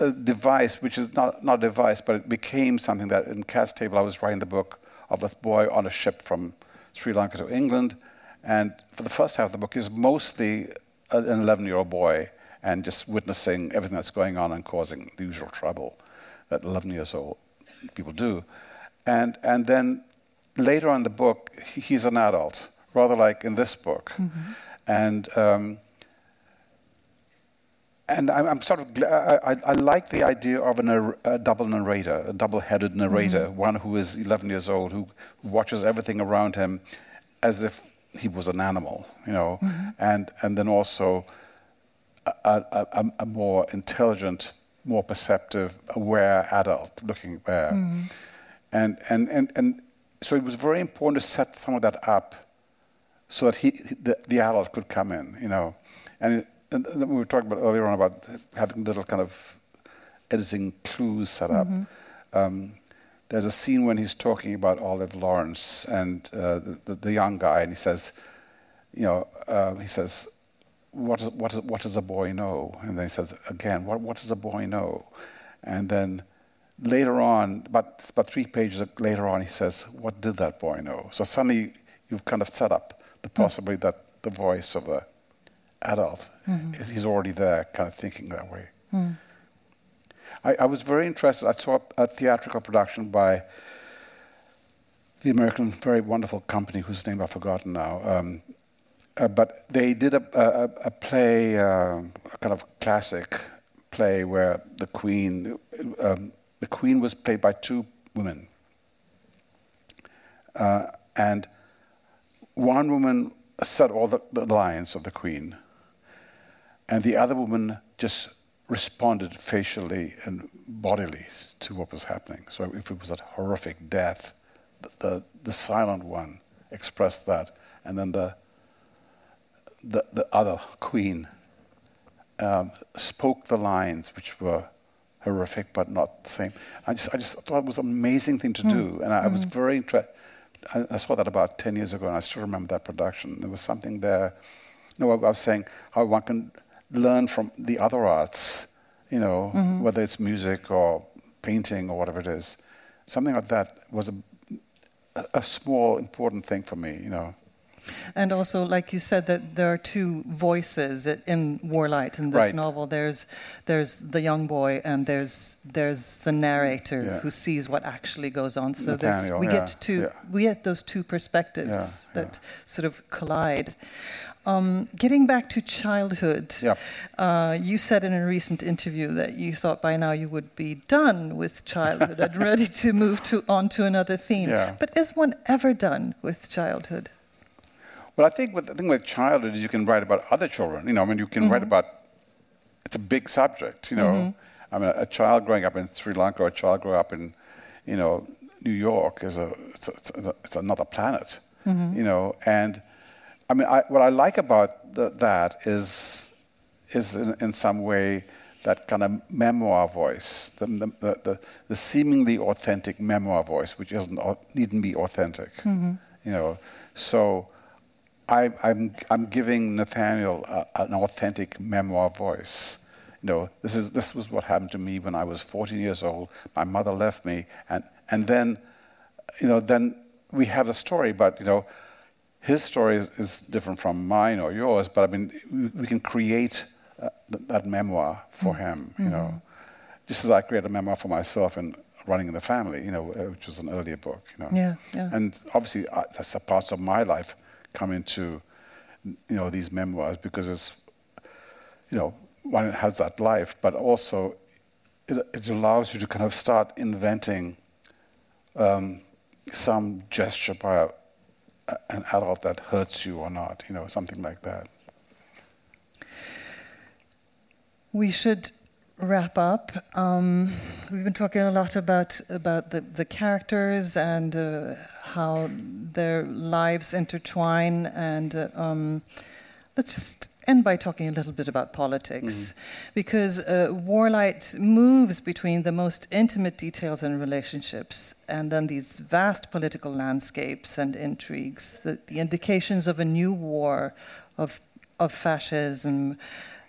Uh, device, which is not, not a device, but it became something that in Cat's Table I was writing the book of this boy on a ship from Sri Lanka to England. And for the first half of the book, he's mostly an 11 year old boy and just witnessing everything that's going on and causing the usual trouble that 11 years old people do. And, and then later on in the book, he's an adult, rather like in this book. And um, and I'm, I'm sort of gl- I, I, I like the idea of a, a double narrator, a double-headed narrator, one who is 11 years old, who watches everything around him as if he was an animal, you know, mm-hmm. and and then also a, a, a, more intelligent, more perceptive, aware adult looking there, mm-hmm. and, and and and so it was very important to set some of that up so that he, the, the adult could come in, you know. And, and we were talking about earlier on about having little kind of editing clues set up. Mm-hmm. Um, there's a scene when he's talking about Olive Lawrence and uh, the, the, young guy, and he says, you know, uh, he says, what, is, what, is, what does a boy know? And then he says again, what, what does a boy know? And then later on, about, about three pages later on, he says, what did that boy know? So suddenly you've kind of set up the possibility that the voice of the adult is he's already there, kind of thinking that way. I, I was very interested. I saw a theatrical production by the American, very wonderful company whose name I've forgotten now. Um, uh, but they did a, a, a play, uh, a kind of classic play where the queen, um, the queen was played by two women, uh, and one woman said all the, the lines of the queen, and the other woman just responded facially and bodily to what was happening. So if it was a horrific death, the, the, the silent one expressed that, and then the, the, the other queen um, spoke the lines which were horrific but not the same. I just, I just thought it was an amazing thing to do, and I, I was very interested. I, I saw that about 10 years ago, and I still remember that production. There was something there. No, I was saying how one can learn from the other arts, you know, mm-hmm. whether it's music or painting or whatever it is. Something like that was a, a small, important thing for me, you know. And also, like you said, that there are two voices in Warlight in this Right. novel. There's there's the young boy, and there's there's the narrator Yeah. who sees what actually goes on. So there's, Nathaniel, we yeah, get two yeah. we get those two perspectives that sort of collide. Um, getting back to childhood, Yeah. uh, you said in a recent interview that you thought by now you would be done with childhood and ready to move to, on to another theme. Yeah. But is one ever done with childhood? Well, I think with, the thing with childhood is you can write about other children. You know, I mean, you can write about. It's a big subject. You know, I mean, a child growing up in Sri Lanka or a child growing up in, you know, New York is a it's, a, it's, a, it's another planet. You know, and I mean, I, what I like about the, that is is in, in some way that kind of memoir voice, the, the, the, the seemingly authentic memoir voice, which isn't needn't be authentic. Mm-hmm. You know, so I, I'm I'm giving Nathaniel a, an authentic memoir voice. You know, this is this was what happened to me when I was 14 years old. My mother left me, and and then, you know, then we had a story, but you know, his story is, is different from mine or yours. But I mean, we, we can create uh, th- that memoir for him. You know, just as I created a memoir for myself in running in the family. You know, uh, which was an earlier book. You know, Yeah, yeah. and obviously that's a parts of my life come into you know these memoirs because it's you know one has that life but also it, it allows you to kind of start inventing um, some gesture by a, an adult that hurts you or not you know something like that We should wrap up. Um, we've been talking a lot about about the, the characters and uh, how their lives intertwine, and uh, um, let's just end by talking a little bit about politics, because uh, Warlight moves between the most intimate details and relationships, and then these vast political landscapes and intrigues, the, the indications of a new war, of of fascism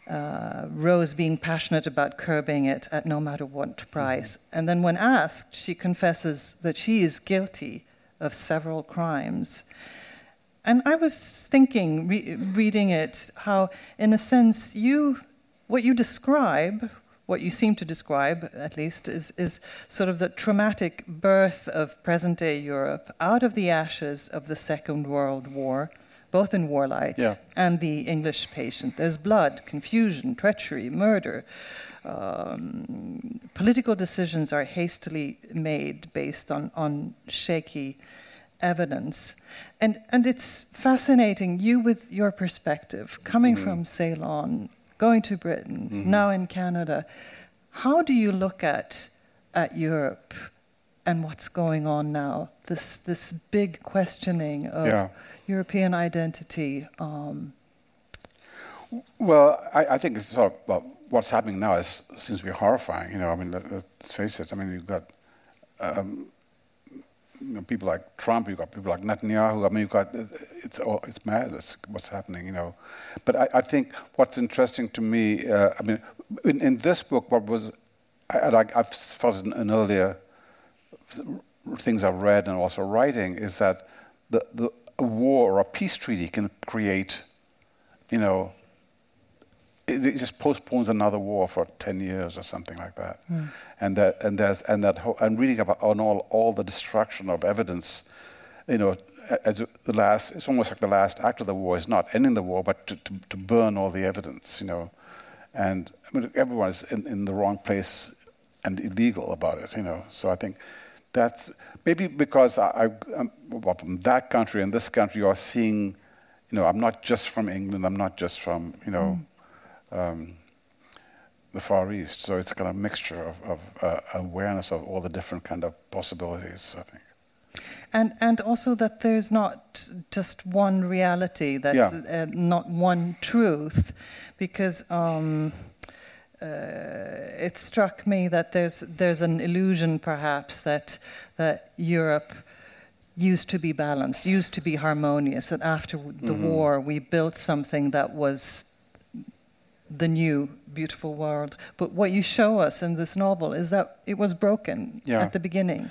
uh, Rose being passionate about curbing it at no matter what price. And then, when asked, she confesses that she is guilty of several crimes. And I was thinking, re- reading it, how, in a sense, you, what you describe, what you seem to describe, at least, is, is sort of the traumatic birth of present day Europe out of the ashes of the Second World War, both in Warlight Yeah. and the English patient. There's blood, confusion, treachery, murder. Um, political decisions are hastily made based on, on shaky evidence. And, and it's fascinating, you with your perspective, coming from Ceylon, going to Britain, now in Canada, how do you look at, at Europe and what's going on now? This, this big questioning of Yeah. European identity. Um, Well, I, I think it's sort of well, what's happening now is seems to be horrifying. You know, I mean, let, let's face it. I mean, you've got um, you know, people like Trump, you've got people like Netanyahu. I mean, you've got it's all, it's madness what's happening. You know, but I, I think what's interesting to me, uh, I mean, in, in this book, what was I, I, I've felt in, in earlier things I've read and also writing is that the, the a war or a peace treaty can create, you know, it, it just postpones another war for ten years or something like that, hmm. and that and there's and that whole, I'm reading about on all all the destruction of evidence, you know, as the last it's almost like the last act of the war is not ending the war but to, to, to burn all the evidence, you know, and I mean everyone is in, in the wrong place and illegal about it, you know. So I think that's maybe because I, well, from that country and this country are seeing, you know, I'm not just from England, I'm not just from you know. Hmm. Um, the Far East, so it's kind of mixture of, of uh, awareness of all the different kind of possibilities. I think. and, and also that there's not just one reality, that Yeah. uh, not one truth, because um, uh, it struck me that there's there's an illusion perhaps that that Europe used to be balanced, used to be harmonious, that after the war we built something that was the new beautiful world. But what you show us in this novel is that it was broken Yeah. at the beginning.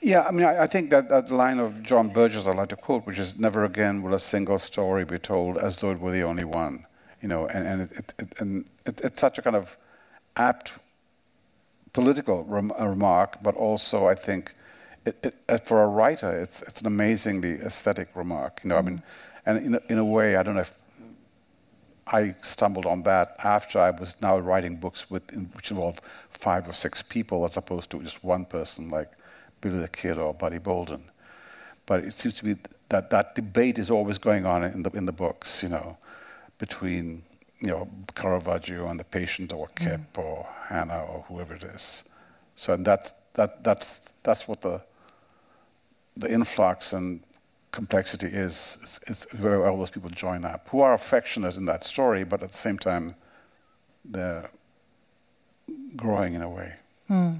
Yeah, I mean, I, I think that that line of John Berger I like to quote, which is "Never again will a single story be told as though it were the only one." You know, and and it, it, it and it, it's such a kind of apt political rem- remark, but also I think it, it, uh, for a writer, it's it's an amazingly aesthetic remark. You know, I mean, and in a, in a way, I don't know if I stumbled on that after I was now writing books with, which involve five or six people as opposed to just one person like Billy the Kid or Buddy Bolden. But it seems to be that that debate is always going on in the in the books, you know, between you know Caravaggio and the patient, or Kip, mm. or Hannah, or whoever it is. So that's that that's that's what the the influx and complexity is. Where all those people join up, who are affectionate in that story, but at the same time, they're growing in a way. Hmm.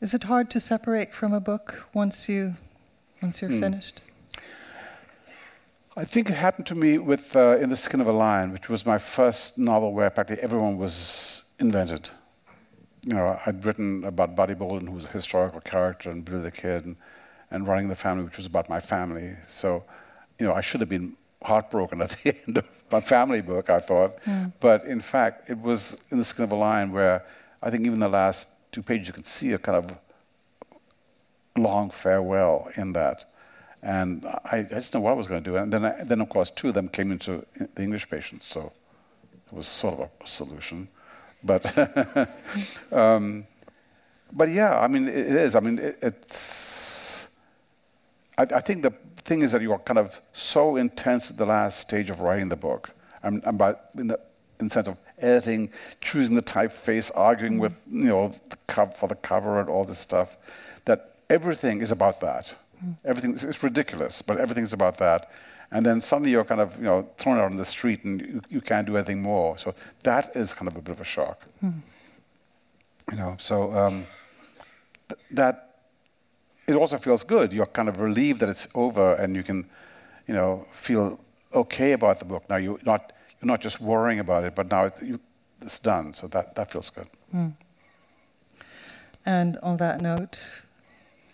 Is it hard to separate from a book once you once you're hmm. finished? I think it happened to me with uh, In the Skin of a Lion, which was my first novel where practically everyone was invented. You know, I'd written about Buddy Bolden, who was a historical character, and Billy the Kid, and, and Running the Family, which was about my family. So, you know, I should have been heartbroken at the end of my family book, I thought. Mm. But in fact, it was In the Skin of a Lion where I think even the last two pages you could see a kind of long farewell in that. And I, I just know what I was going to do. And then, I, then, of course, two of them came into the English patients, so it was sort of a solution. But, um, but yeah, I mean, it, it is. I mean, it, it's. I, I, think the thing is that you are kind of so intense at the last stage of writing the book. I'm, I'm about in the, in the sense of editing, choosing the typeface, arguing mm-hmm. with you know the cover for the cover and all this stuff. That everything is about that. Everything is ridiculous, but everything is about that. And then suddenly you're kind of you know thrown out on the street and you, you can't do anything more. So that is kind of a bit of a shock. Hmm. You know, so um, th- that it also feels good. You're kind of relieved that it's over, and you can, you know, feel okay about the book. Now you're not you're not just worrying about it, but now it's, you, it's done. So that that feels good. Hmm. And on that note,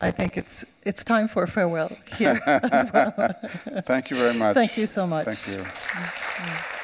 I think it's it's time for a farewell here as well. Thank you very much. Thank you so much. Thank you.